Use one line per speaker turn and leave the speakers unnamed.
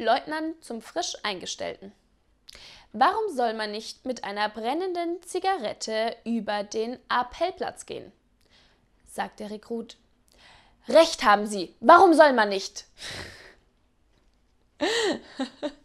Leutnant zum frisch Eingestellten. Warum soll man nicht mit einer brennenden Zigarette über den Appellplatz gehen? sagt der Rekrut. Recht haben Sie. Warum soll man nicht?